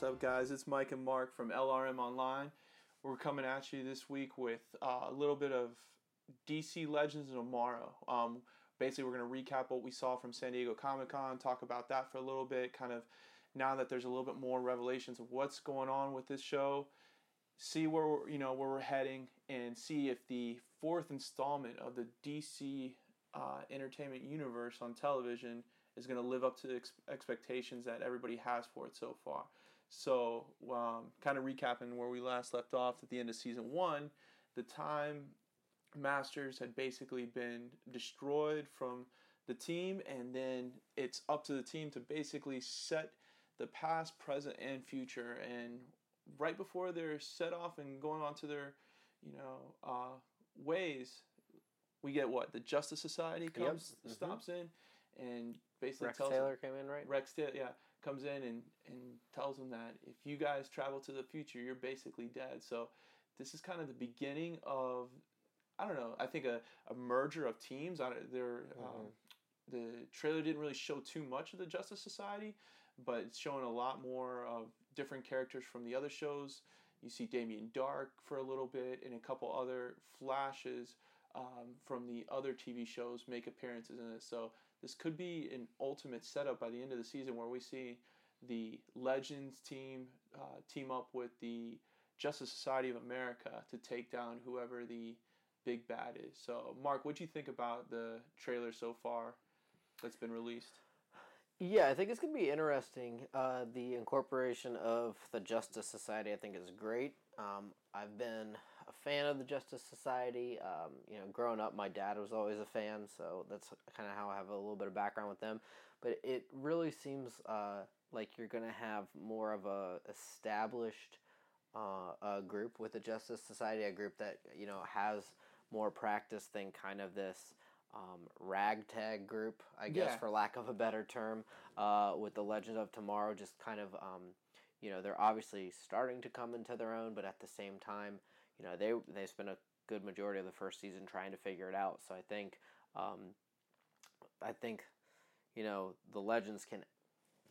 What's up, guys? It's Mike and Mark from LRM Online. We're coming at you this week with uh, a little bit of DC Legends of tomorrow. Um, basically, we're going to recap what we saw from San Diego Comic Con, talk about that for a little bit, kind of now that there's a little bit more revelations of what's going on with this show, see where we're, you know where we're heading, and see if the fourth installment of the DC uh, entertainment universe on television is going to live up to the ex- expectations that everybody has for it so far. So, um, kind of recapping where we last left off at the end of season one, the Time Masters had basically been destroyed from the team, and then it's up to the team to basically set the past, present, and future. And right before they're set off and going on to their, you know, uh, ways, we get what the Justice Society comes, Yep. Mhm. stops in, and basically Rex tells Taylor came in, right? Rex Tyler, yeah, comes in and, and tells them that if you guys travel to the future, you're basically dead. So this is kind of the beginning of, I don't know, I think a, a merger of teams. I they're, um, the trailer didn't really show too much of the Justice Society, but it's showing a lot more of different characters from the other shows. You see Damien Darhk for a little bit, and a couple other flashes um, from the other TV shows make appearances in it. So this could be an ultimate setup by the end of the season where we see the Legends team uh, team up with the Justice Society of America to take down whoever the big bad is. So, Mark, what do you think about the trailer so far that's been released? Yeah, I think it's going to be interesting. Uh, the incorporation of the Justice Society, I think, is great. Um, I've been a fan of the Justice Society. Um, you know, growing up, my dad was always a fan, so that's kind of how I have a little bit of background with them. But it really seems uh, like you're going to have more of a established uh, a group with the Justice Society, a group that you know has more practice than kind of this um, ragtag group, I guess, Yeah. for lack of a better term, uh, with the Legend of Tomorrow. Just kind of, um, you know, they're obviously starting to come into their own, but at the same time, you know, they they spent a good majority of the first season trying to figure it out. So I think, um, I think, you know, the Legends can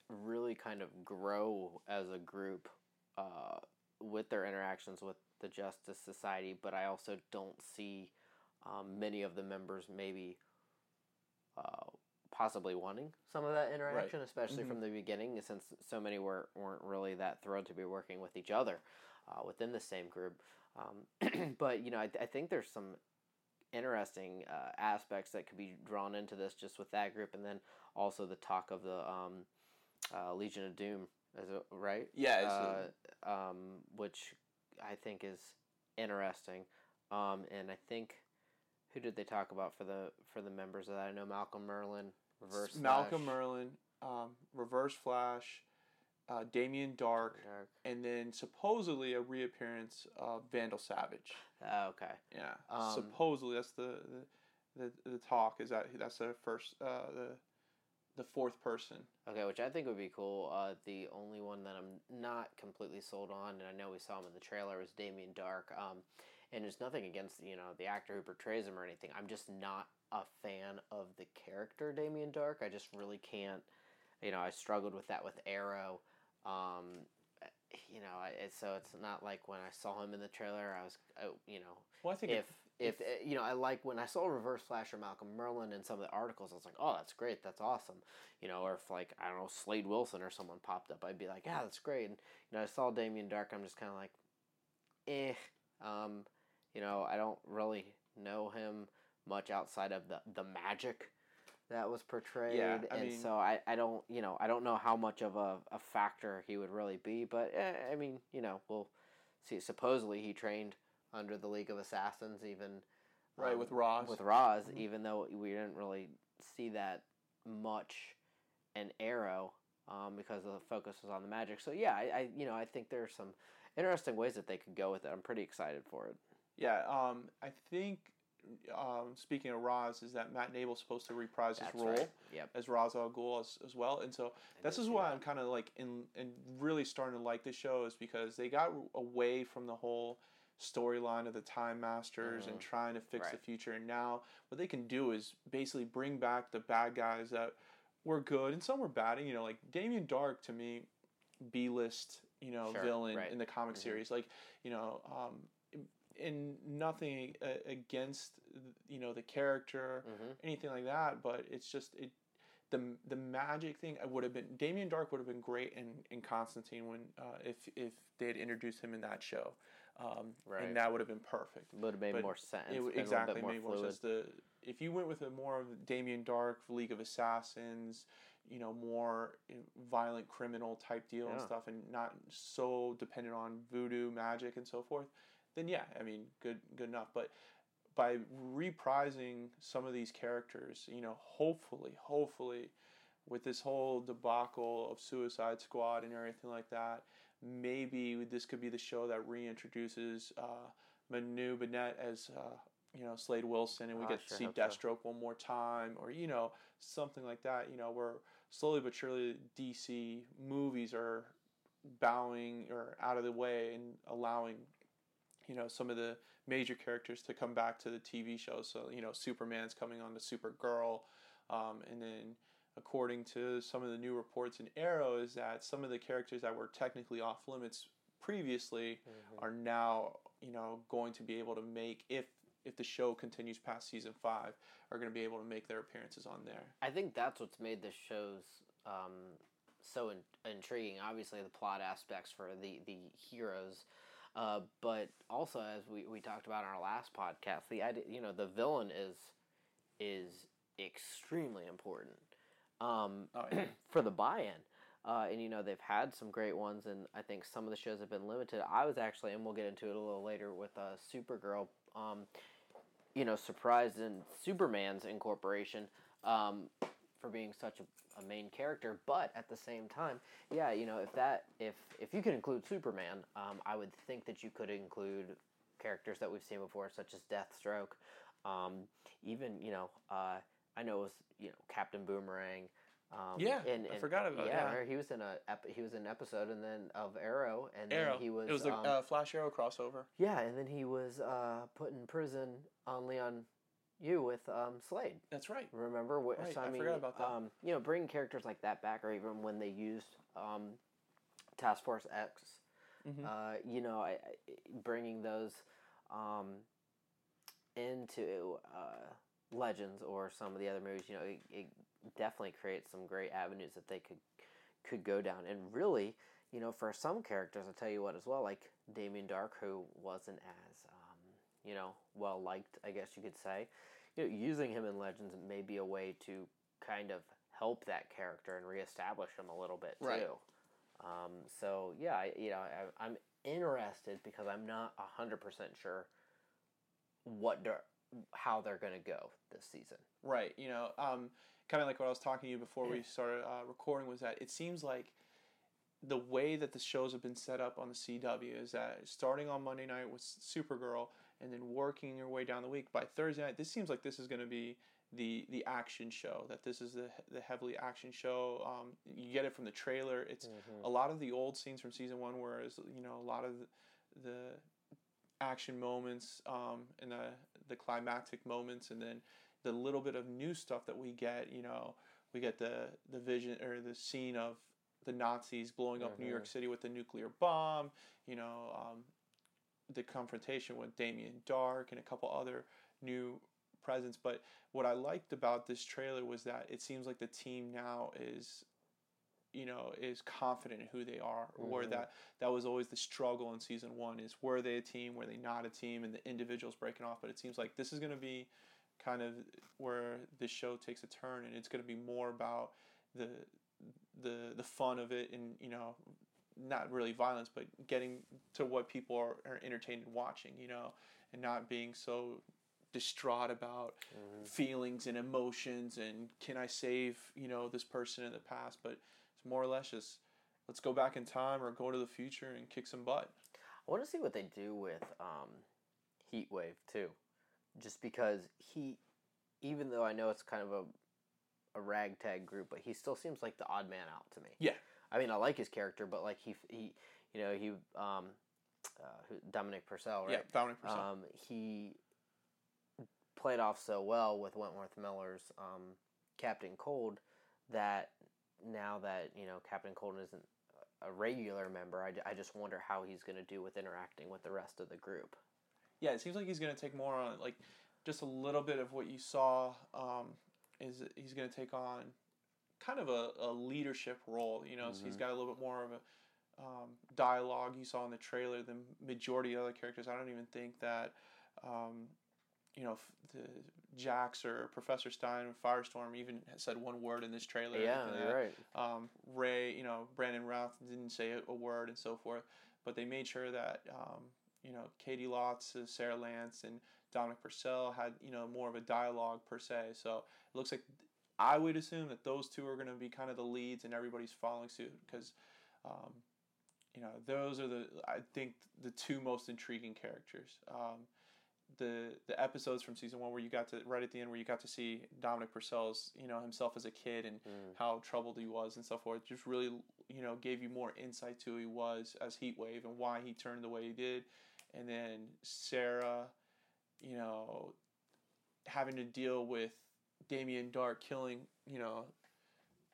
really kind of grow as a group uh, with their interactions with the Justice Society, but I also don't see um, many of the members maybe uh, possibly wanting some of that interaction, especially from the beginning, since so many were, weren't really that thrilled to be working with each other uh, within the same group. Um, but, you know, I, I think there's some interesting uh, aspects that could be drawn into this just with that group, and then also the talk of the um, uh, Legion of Doom, is it right? Yeah, uh, um, which I think is interesting, um, and I think who did they talk about for the for the members of that? I know Malcolm Merlyn, Reverse Malcolm Flash, Merlyn, um, Reverse Flash, uh, Damien Darhk, Darhk. and then supposedly a reappearance of Vandal Savage. Oh, okay. Yeah, Um, supposedly that's the, the the the talk is that that's the first uh, the the fourth person. Okay, which I think would be cool. Uh, the only one that I'm not completely sold on, and I know we saw him in the trailer, was Damien Darhk. Um, and there's nothing against you know the actor who portrays him or anything. I'm just not a fan of the character Damien Darhk. I just really can't. You know, I struggled with that with Arrow. Um, you know, I, so it's not like when I saw him in the trailer, I was, I, you know, Well, I think if if uh, you know, I like when I saw Reverse Flash or Malcolm Merlyn in some of the articles, I was like, oh, that's great, that's awesome, you know. Or if like I don't know Slade Wilson or someone popped up, I'd be like, yeah, that's great. And you know, I saw Damien Darhk, I'm just kind of like, eh, um, you know, I don't really know him much outside of the the magic that was portrayed. Yeah, I and mean- so I, I don't you know I don't know how much of a, a factor he would really be, but eh, I mean you know we'll see. Supposedly he trained under the League of Assassins, even Right, with Ra's. With Ra's, Mhm. even though we didn't really see that much in Arrow, um, because the focus was on the magic. So yeah, I, I you know I think there's some interesting ways that they could go with it. I'm pretty excited for it. Yeah, um, I think. Um, speaking of Ra's, is that Matt Nable's supposed to reprise his role right. Yep. as Ra's al Ghul as, as well, and so I this is why that. I'm kind of like in and really starting to like the show is because they got away from the whole storyline of the Time Masters and Mhm. trying to fix the future, and now what they can do is basically bring back the bad guys that were good and some were bad, and you know like Damien Darhk to me, B list you know Sure, villain right. in the comic Mhm. series, like you know. Um, and nothing against you know the character hmm anything like that but it's just it the the magic thing would have been Damien Darhk would have been great in, in Constantine when uh, if if they had introduced him in that show. Um, Right. and that would have been perfect. Would have made But more sense. it been would a little exactly bit more made more sense. The if you went with a more of Damien Darhk League of Assassins you know more uh, violent criminal type deal and stuff and not so dependent on voodoo magic and so forth then yeah I mean good good enough but by reprising some of these characters, you know, hopefully, hopefully, with this whole debacle of Suicide Squad and everything like that, maybe this could be the show that reintroduces uh, Manu Bennett as, uh, you know, Slade Wilson, and we I get to see hope so. Deathstroke one more time, or you know, something like that. You know, where slowly but surely DC movies are bowing or out of the way and allowing you know some of the major characters to come back to the TV shows. So you know Superman's coming on to Supergirl, um, and then according to some of the new reports in Arrow is that some of the characters that were technically off limits previously Mhm. are now you know going to be able to make if if the show continues past season five are going to be able to make their appearances on there. I think that's what's made the shows um, so in- intriguing. Obviously, the plot aspects for the the heroes, uh, but also as we, we talked about in our last podcast, the idea you know the villain is is extremely important um, Oh, yeah. for the buy-in. Uh, and you know they've had some great ones, and I think some of the shows have been limited. I was actually, and we'll get into it a little later with uh, Supergirl. Um, you know, surprised in Superman's incorporation um, for being such a, a main character, but at the same time, yeah, you know, if that if if you could include Superman, um, I would think that you could include characters that we've seen before, such as Deathstroke, um, even you know, uh, I know it was you know Captain Boomerang. Um, Yeah, and, I forgot about yeah, that. He was in a ep- he was in an episode and then of Arrow, and Arrow. then he was it was the um, uh, Flash Arrow crossover. yeah, and then he was uh, put in prison on Lian Yu with um, Slade. That's right. Remember? Wh- Right, so, I I, mean, forgot about that. Um, you know, bringing characters like that back, or even when they used um, Task Force X, Mhm. uh, you know, I, I, bringing those um, into uh, Legends or some of the other movies, you know, it, it definitely creates some great avenues that they could could go down. And really, you know, for some characters, I'll tell you what as well, like Damien Darhk, who wasn't as, um, you know, well liked, I guess you could say. You know, using him in Legends may be a way to kind of help that character and reestablish him a little bit too. Right. Um, so yeah, I, you know, I, I'm interested because I'm not hundred percent sure what they're, how they're going to go this season. Right. You know, um, kind of like what I was talking to you before we started uh, recording was that it seems like the way that the shows have been set up on the CW is that starting on Monday night with Supergirl and then working your way down the week by Thursday night, this seems like this is going to be the the action show. That this is the the heavily action show. Um, you get it from the trailer. It's Mm-hmm. a lot of the old scenes from season one, whereas you know a lot of the, the action moments um, and the the climactic moments, and then the little bit of new stuff that we get. You know, we get the the vision or the scene of the Nazis blowing up New York City with the nuclear bomb. You know, um, the confrontation with Damien Darhk and a couple other new presence. But what I liked about this trailer was that it seems like the team now is you know is confident in who they are where Mhm. that that was always the struggle in season one is were they a team were they not a team and the individuals breaking off but it seems like this is going to be kind of where this show takes a turn, and it's going to be more about the the the fun of it, and you know, not really violence, but getting to what people are, are entertained in watching, you know, and not being so distraught about mm-hmm. feelings and emotions and can I save you know this person in the past, but it's more or less just let's go back in time or go to the future and kick some butt. I want to see what they do with um, Heat Wave too, just because he, even though I know it's kind of a a ragtag group, but he still seems like the odd man out to me. Yeah. I mean, I like his character, but like he he, you know, he um, uh, Dominic Purcell, right? Yeah, Dominic Purcell. Um, he played off so well with Wentworth Miller's um, Captain Cold that now that you know Captain Cold isn't a regular member, I, I just wonder how he's going to do with interacting with the rest of the group. Yeah, it seems like he's going to take more on like just a little bit of what you saw. Um, is he's going to take on kind of a, a leadership role, you know. Mm-hmm. So he's mm-hmm. got a little bit more of a um, dialogue you saw in the trailer than majority of other characters. I don't even think that um, you know, the Jax or Professor Stein or Firestorm even said one word in this trailer. Yeah, right. Um, Ray, you know, Brandon Routh didn't say a word and so forth, but they made sure that, um, you know, Caity Lotz, Sara Lance, and Dominic Purcell had, you know, more of a dialogue per se. So it looks like I would assume that those two are going to be kind of the leads and everybody's following suit because, um, you know, those are the, I think, the two most intriguing characters. Um, the the episodes from season one where you got to right at the end where you got to see Dominic Purcell's you know himself as a kid and mm. how troubled he was and so forth just really you know gave you more insight to who he was as Heatwave and why he turned the way he did, and then Sara, you know, having to deal with Damien Darhk killing you know.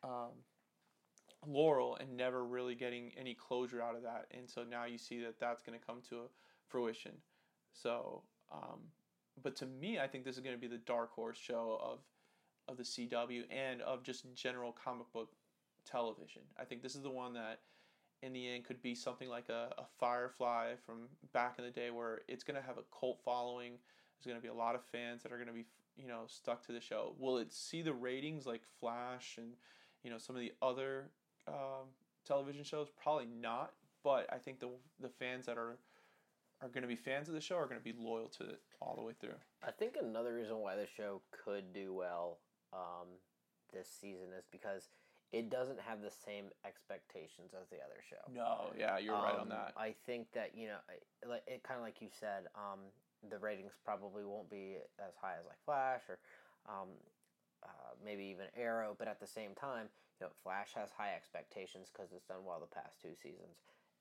Um, Laurel and never really getting any closure out of that, and so now you see that that's going to come to fruition. So um, but to me, I think this is going to be the dark horse show of of the CW and of just general comic book television. I think this is the one that, in the end, could be something like a, a Firefly from back in the day, where it's going to have a cult following. There's going to be a lot of fans that are going to be, you know, stuck to the show. Will it see the ratings like Flash and, you know, some of the other um, television shows? Probably not. But I think the the fans that are are going to be fans of the show are going to be loyal to it all the way through. I think another reason why the show could do well um, this season is because it doesn't have the same expectations as the other show. No, yeah, you're um, right on um, that. I think that you know, it, it kind of like you said, um, the ratings probably won't be as high as like Flash or um, uh, maybe even Arrow, but at the same time, you know, Flash has high expectations because it's done well the past two seasons.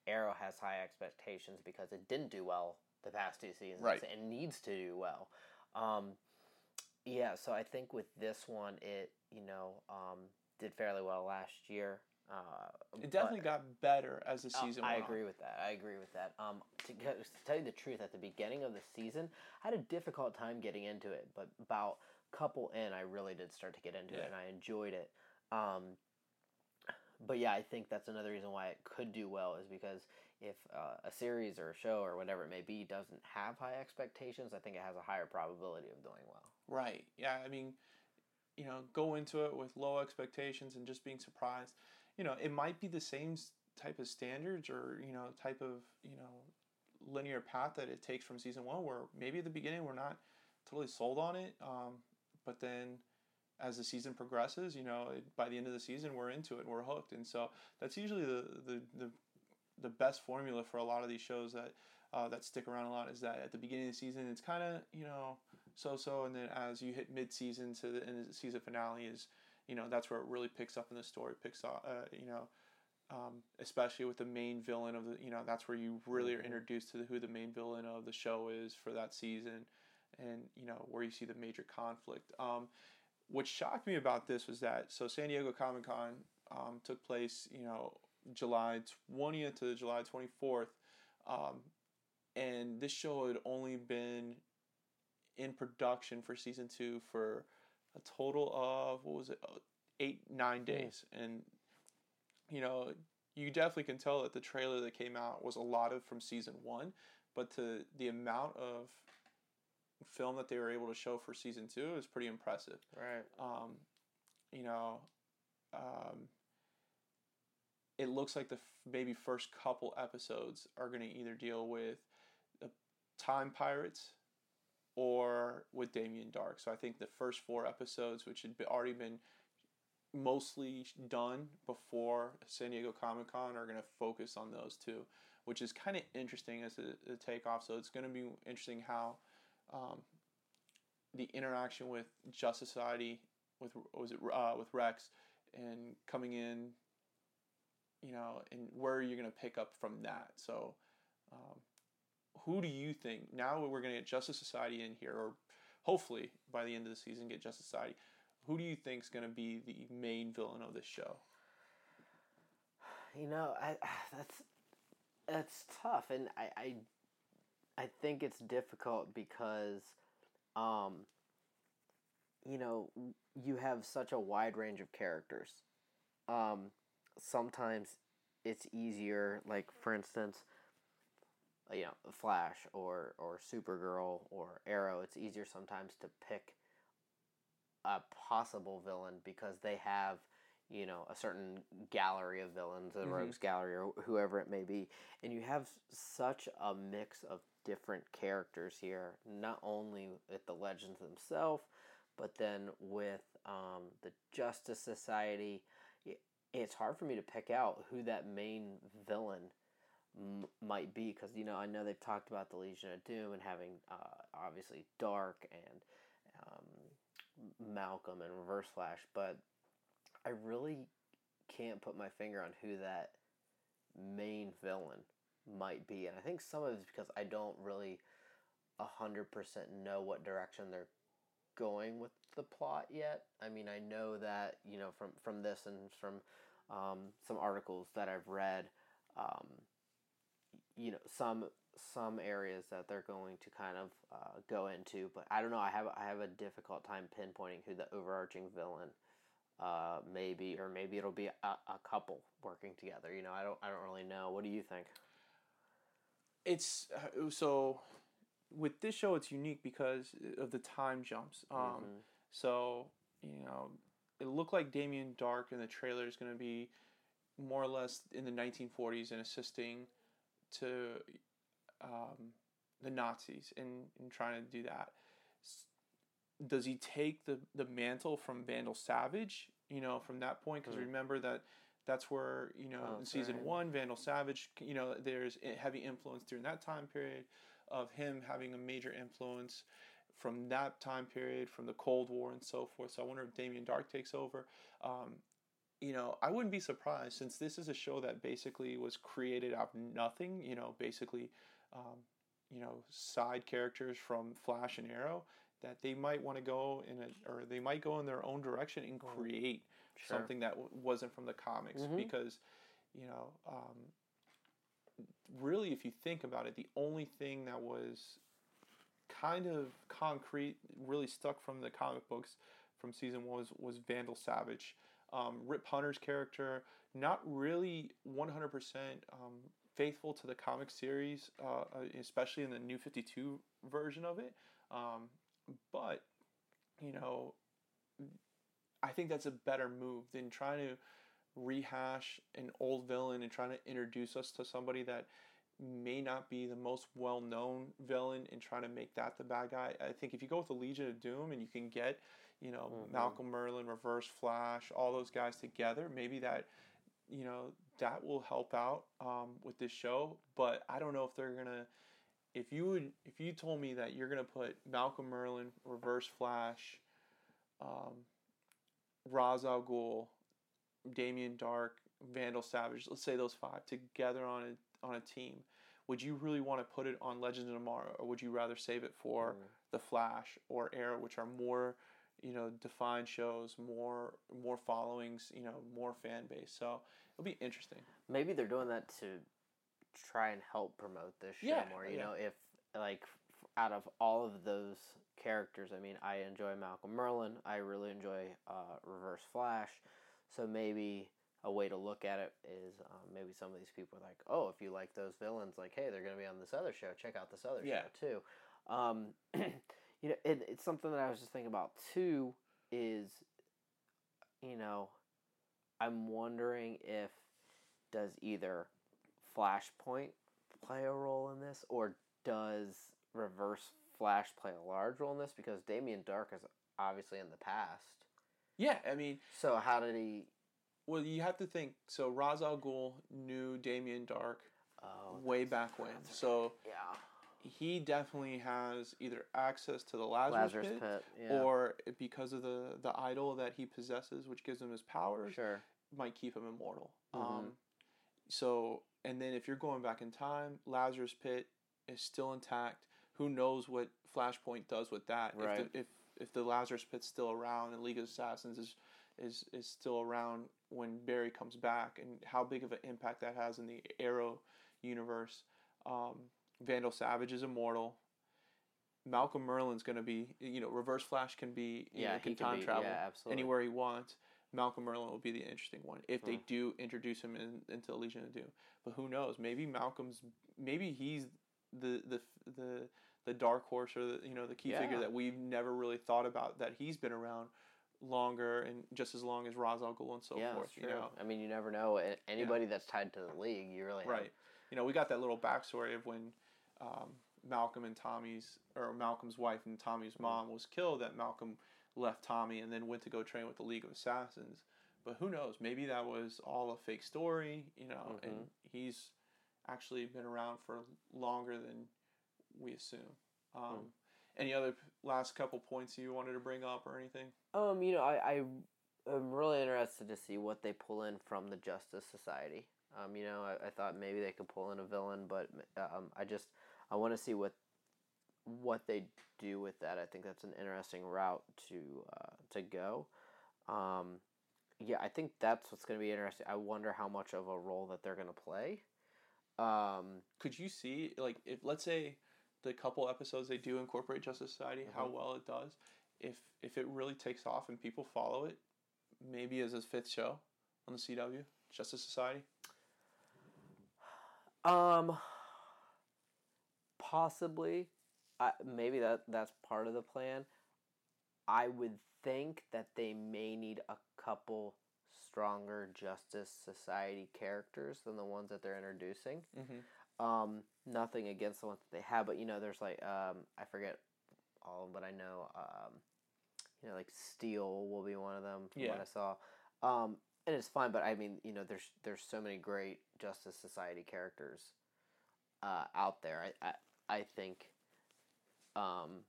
Arrow has high expectations because it didn't do well the past two seasons right. and needs to do well. Um, yeah, so I think with this one, it you know um, did fairly well last year. Uh, it definitely got better as the season. Uh, I agree with that. I agree with that. Um, to, to, tell you the truth, at the beginning of the season, I had a difficult time getting into it, but about couple in, I really did start to get into yeah. it, and I enjoyed it. Um, but yeah, I think that's another reason why it could do well is because if uh, a series or a show or whatever it may be doesn't have high expectations, I think it has a higher probability of doing well. Right. Yeah. I mean, you know, go into it with low expectations and just being surprised. You know, it might be the same type of standards or you know type of you know linear path that it takes from season one, where maybe at the beginning we're not totally sold on it, um, but then as the season progresses, you know, by the end of the season, we're into it, we're hooked, and so that's usually the the the, the best formula for a lot of these shows that uh, that stick around a lot is that at the beginning of the season, it's kind of you know so so, and then as you hit mid season to the end of the season finale is you know that's where it really picks up in the story, picks up uh, you know. Um, especially with the main villain of the, you know, that's where you really are mm-hmm. introduced to the, who the main villain of the show is for that season, and you know where you see the major conflict. Um, what shocked me about this was that so San Diego Comic Con um, took place, you know, July 20th to July 24th, um, and this show had only been in production for season two for a total of what was it, uh, eight nine days, and you know you definitely can tell that the trailer that came out was a lot of from season one, but to the amount of film that they were able to show for season two is pretty impressive. Right. Um, you know, um, it looks like the f- maybe first couple episodes are going to either deal with the time pirates or with Damien Darhk. So I think the first four episodes, which had already been mostly done before San Diego Comic Con, are going to focus on those two, which is kind of interesting as a, a takeoff. So it's going to be interesting how um, the interaction with Justice Society, with was it uh, with Rex, and coming in, you know, and where you're going to pick up from that. So. Um, who do you think now we're going to get Justice Society in here, or hopefully by the end of the season get Justice Society? Who do you think is going to be the main villain of this show? You know, I that's that's tough, and I I, I think it's difficult because, um, you know, you have such a wide range of characters. Um, sometimes it's easier, like for instance you know Flash or or Supergirl or Arrow, it's easier sometimes to pick a possible villain because they have you know a certain gallery of villains, the mm-hmm. Rogues Gallery or whoever it may be, and you have such a mix of different characters here. Not only with the legends themselves, but then with um, the Justice Society. It's hard for me to pick out who that main villain might be because you know I know they've talked about the Legion of Doom and having uh, obviously Darhk and um, Malcolm and Reverse Flash, but I really can't put my finger on who that main villain might be, and I think some of it's because I don't really hundred percent know what direction they're going with the plot yet. I mean, I know that you know from from this and from um, some articles that I've read. Um, you know some some areas that they're going to kind of uh, go into, but I don't know. I have I have a difficult time pinpointing who the overarching villain uh, maybe, or maybe it'll be a, a couple working together. You know, I don't I don't really know. What do you think? It's uh, so with this show. It's unique because of the time jumps. Um, mm-hmm. So you know, it looked like Damien Darhk in the trailer is going to be more or less in the 1940s and assisting to um, the Nazis in, in trying to do that. Does he take the, the mantle from Vandal Savage, you know, from that point? Because mm. remember that that's where, you know, oh, in season right. one, Vandal Savage, you know, there's heavy influence during that time period of him having a major influence from that time period, from the Cold War and so forth. So I wonder if Damien Darhk takes over. Um, you know, I wouldn't be surprised since this is a show that basically was created out of nothing. You know, basically, um, you know, side characters from Flash and Arrow that they might want to go in a, or they might go in their own direction and mm. create sure. something that w- wasn't from the comics mm-hmm. because, you know, um, really, if you think about it, the only thing that was kind of concrete, really stuck from the comic books from season one was was Vandal Savage. Um, Rip Hunter's character, not really 100% um, faithful to the comic series, uh, uh, especially in the New 52 version of it. Um, but, you know, I think that's a better move than trying to rehash an old villain and trying to introduce us to somebody that may not be the most well known villain and trying to make that the bad guy. I think if you go with the Legion of Doom and you can get you know, mm-hmm. Malcolm Merlyn, Reverse Flash, all those guys together. Maybe that, you know, that will help out um, with this show. But I don't know if they're gonna. If you would, if you told me that you're gonna put Malcolm Merlyn, Reverse Flash, um, Ra's al Ghul, Damien Darhk, Vandal Savage, let's say those five together on a on a team, would you really want to put it on Legends of Tomorrow, or would you rather save it for mm. the Flash or Arrow, which are more you know defined shows more more followings you know more fan base. So it'll be interesting. Maybe they're doing that to try and help promote this show yeah, more you yeah. know if like out of all of those characters i mean i enjoy malcolm merlyn i really enjoy uh, reverse flash. So maybe a way to look at it is um, maybe some of these people are like oh if you like those villains like hey they're going to be on this other show. Check out this other yeah. show too. Um, you know, it, it's something that I was just thinking about too. Is you know, I'm wondering if does either Flashpoint play a role in this, or does Reverse Flash play a large role in this? Because Damien Darhk is obviously in the past. Yeah, I mean, So how did he? well, you have to think. So Ra's al Ghul knew Damien Darhk Oh, way back when, so yeah, he definitely has either access to the Lazarus, Lazarus pit, Pit. Yeah, or because of the the idol that he possesses, which gives him his powers, sure. might keep him immortal. Mhm. Um, so, and then if you're going back in time, Lazarus Pit is still intact. Who knows what Flashpoint does with that? Right. If the, if if the Lazarus Pit's still around and League of Assassins is is is still around when Barry comes back, and how big of an impact that has in the Arrow universe. Um, Vandal Savage is immortal. Malcolm Merlyn's going to be, you know, Reverse Flash can be, Yeah, know, can he can time be- travel yeah, anywhere he wants. Malcolm Merlyn will be the interesting one if they Hmm. do introduce him in, into Legion of Doom. But who knows? Maybe Malcolm's, maybe he's the the the the dark horse or the you know the key figure that we've never really thought about that he's been around longer and just as long as Ra's al Ghul and so yeah, forth. You know, I mean, you never know. Anybody that's tied to the league, you really have- right? You know, we got that little backstory of when um, Malcolm and Tommy's or Malcolm's wife and Tommy's mom was killed. That Malcolm left Tommy and then went to go train with the League of Assassins. But who knows? Maybe that was all a fake story. You know, and he's actually been around for longer than we assume. Um, Any other last couple points you wanted to bring up or anything? Um, you know, I, I am really interested to see what they pull in from the Justice Society. Um, you know, I, I thought maybe they could pull in a villain, but um, I just I want to see what what they do with that. I think that's an interesting route to uh, to go. Um, yeah, I think that's what's going to be interesting. I wonder how much of a role that they're going to play. Um, could you see like if let's say the couple episodes they do incorporate Justice Society, how well it does, if if it really takes off and people follow it, maybe as a fifth show on the CW, Justice Society. Um, possibly, I maybe that that's part of the plan. I would think that they may need a couple stronger Justice Society characters than the ones that they're introducing. Mm-hmm. Um, nothing against the ones that they have, but you know, there's like um, I forget all, but I know um, you know, like Steel will be one of them from what Yeah. I saw. Um, and it's fine, but I mean, you know, there's there's so many great Justice Society characters uh, out there. I I, I think, um,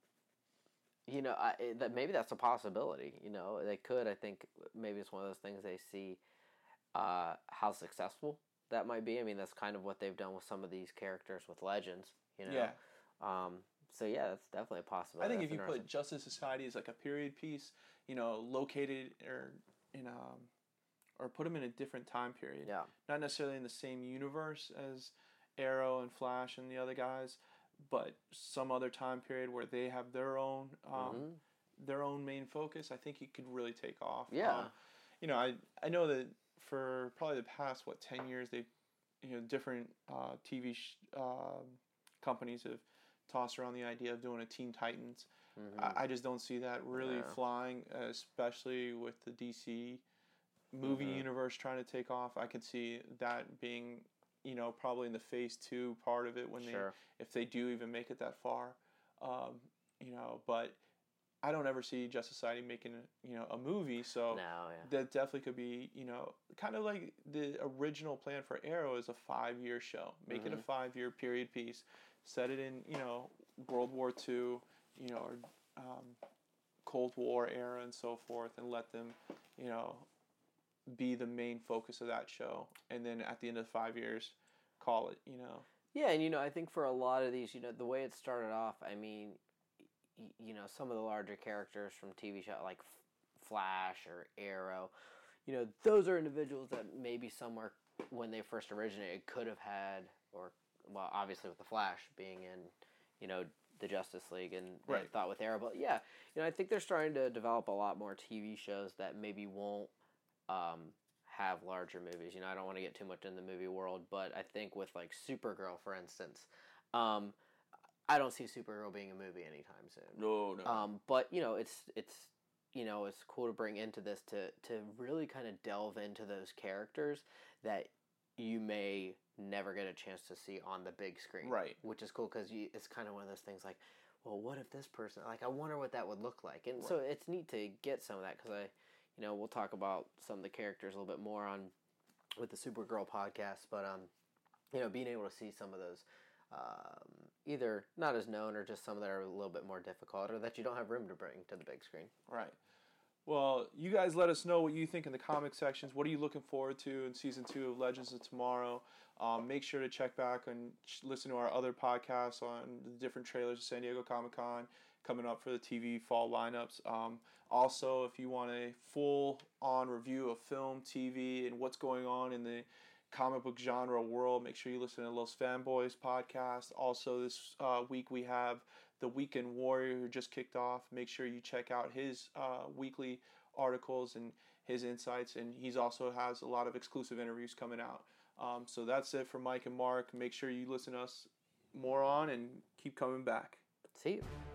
you know, I, that maybe that's a possibility. You know, they could. I think maybe it's one of those things they see uh, how successful that might be. I mean, that's kind of what they've done with some of these characters with Legends. You know. Yeah, Um, so yeah, that's definitely a possibility. I think if you put. Justice Society as like a period piece, you know, located or in um, or put them in a different time period. yeah, not necessarily in the same universe as Arrow and Flash and the other guys, but some other time period where they have their own um, Mhm. their own main focus. I think it could really take off. Yeah. Um, you know, I I know that for probably the past what ten years they've you know different uh, TV sh- um companies have tossed around the idea of doing a Teen Titans. Mhm. I, I just don't see that really Yeah. flying, especially with the DC movie Mhm. universe trying to take off. I could see that being, you know, probably in the phase two part of it when sure. they, if they do even make it that far, um, you know. But I don't ever see Justice Society making, you know, a movie. So no, yeah. that definitely could be, you know, kind of like the original plan for Arrow is a five year show. Make it a Mhm. five year period piece. Set it in, you know, World War II, you know, or um, Cold War era and so forth, and let them, you know, be the main focus of that show. And then at the end of five years, call it, you know. Yeah, and you know, I think for a lot of these, you know, the way it started off, I mean, you know, some of the larger characters from TV show like Flash or Arrow, you know, those are individuals that maybe somewhere when they first originated could have had, or well, obviously with the Flash being in, you know, the Justice League and Right. thought with Arrow, but yeah, you know, I think they're starting to develop a lot more TV shows that maybe won't um, have larger movies. You know, I don't want to get too much in the movie world, but I think with like Supergirl, for instance, um, I don't see Supergirl being a movie anytime soon. No, no. Um, but you know, it's it's you know it's cool to bring into this to to really kind of delve into those characters that you may never get a chance to see on the big screen. Right. Which is cool because it's kind of one of those things like, well, what if this person like I wonder what that would look like, and so it's neat to get some of that because I, you know, we'll talk about some of the characters a little bit more on with the Supergirl podcast, but um, you know, being able to see some of those. Um, either not as known or just some that are a little bit more difficult or that you don't have room to bring to the big screen. Right. Well, you guys let us know what you think in the comic sections. What are you looking forward to in season two of Legends of Tomorrow? Um, make sure to check back and sh- listen to our other podcasts on the different trailers of San Diego Comic Con coming up for the TV fall lineups. Um, also, if you want a full on review of film, TV, and what's going on in the comic book genre world, make sure you listen to Los Fanboys podcast. Also, this uh, week we have the Weekend Warrior who just kicked off. Make sure you check out his uh, weekly articles and his insights, and he's also has a lot of exclusive interviews coming out. Um, so that's it for Mike and Mark. Make sure you listen to us more on and keep coming back. See you.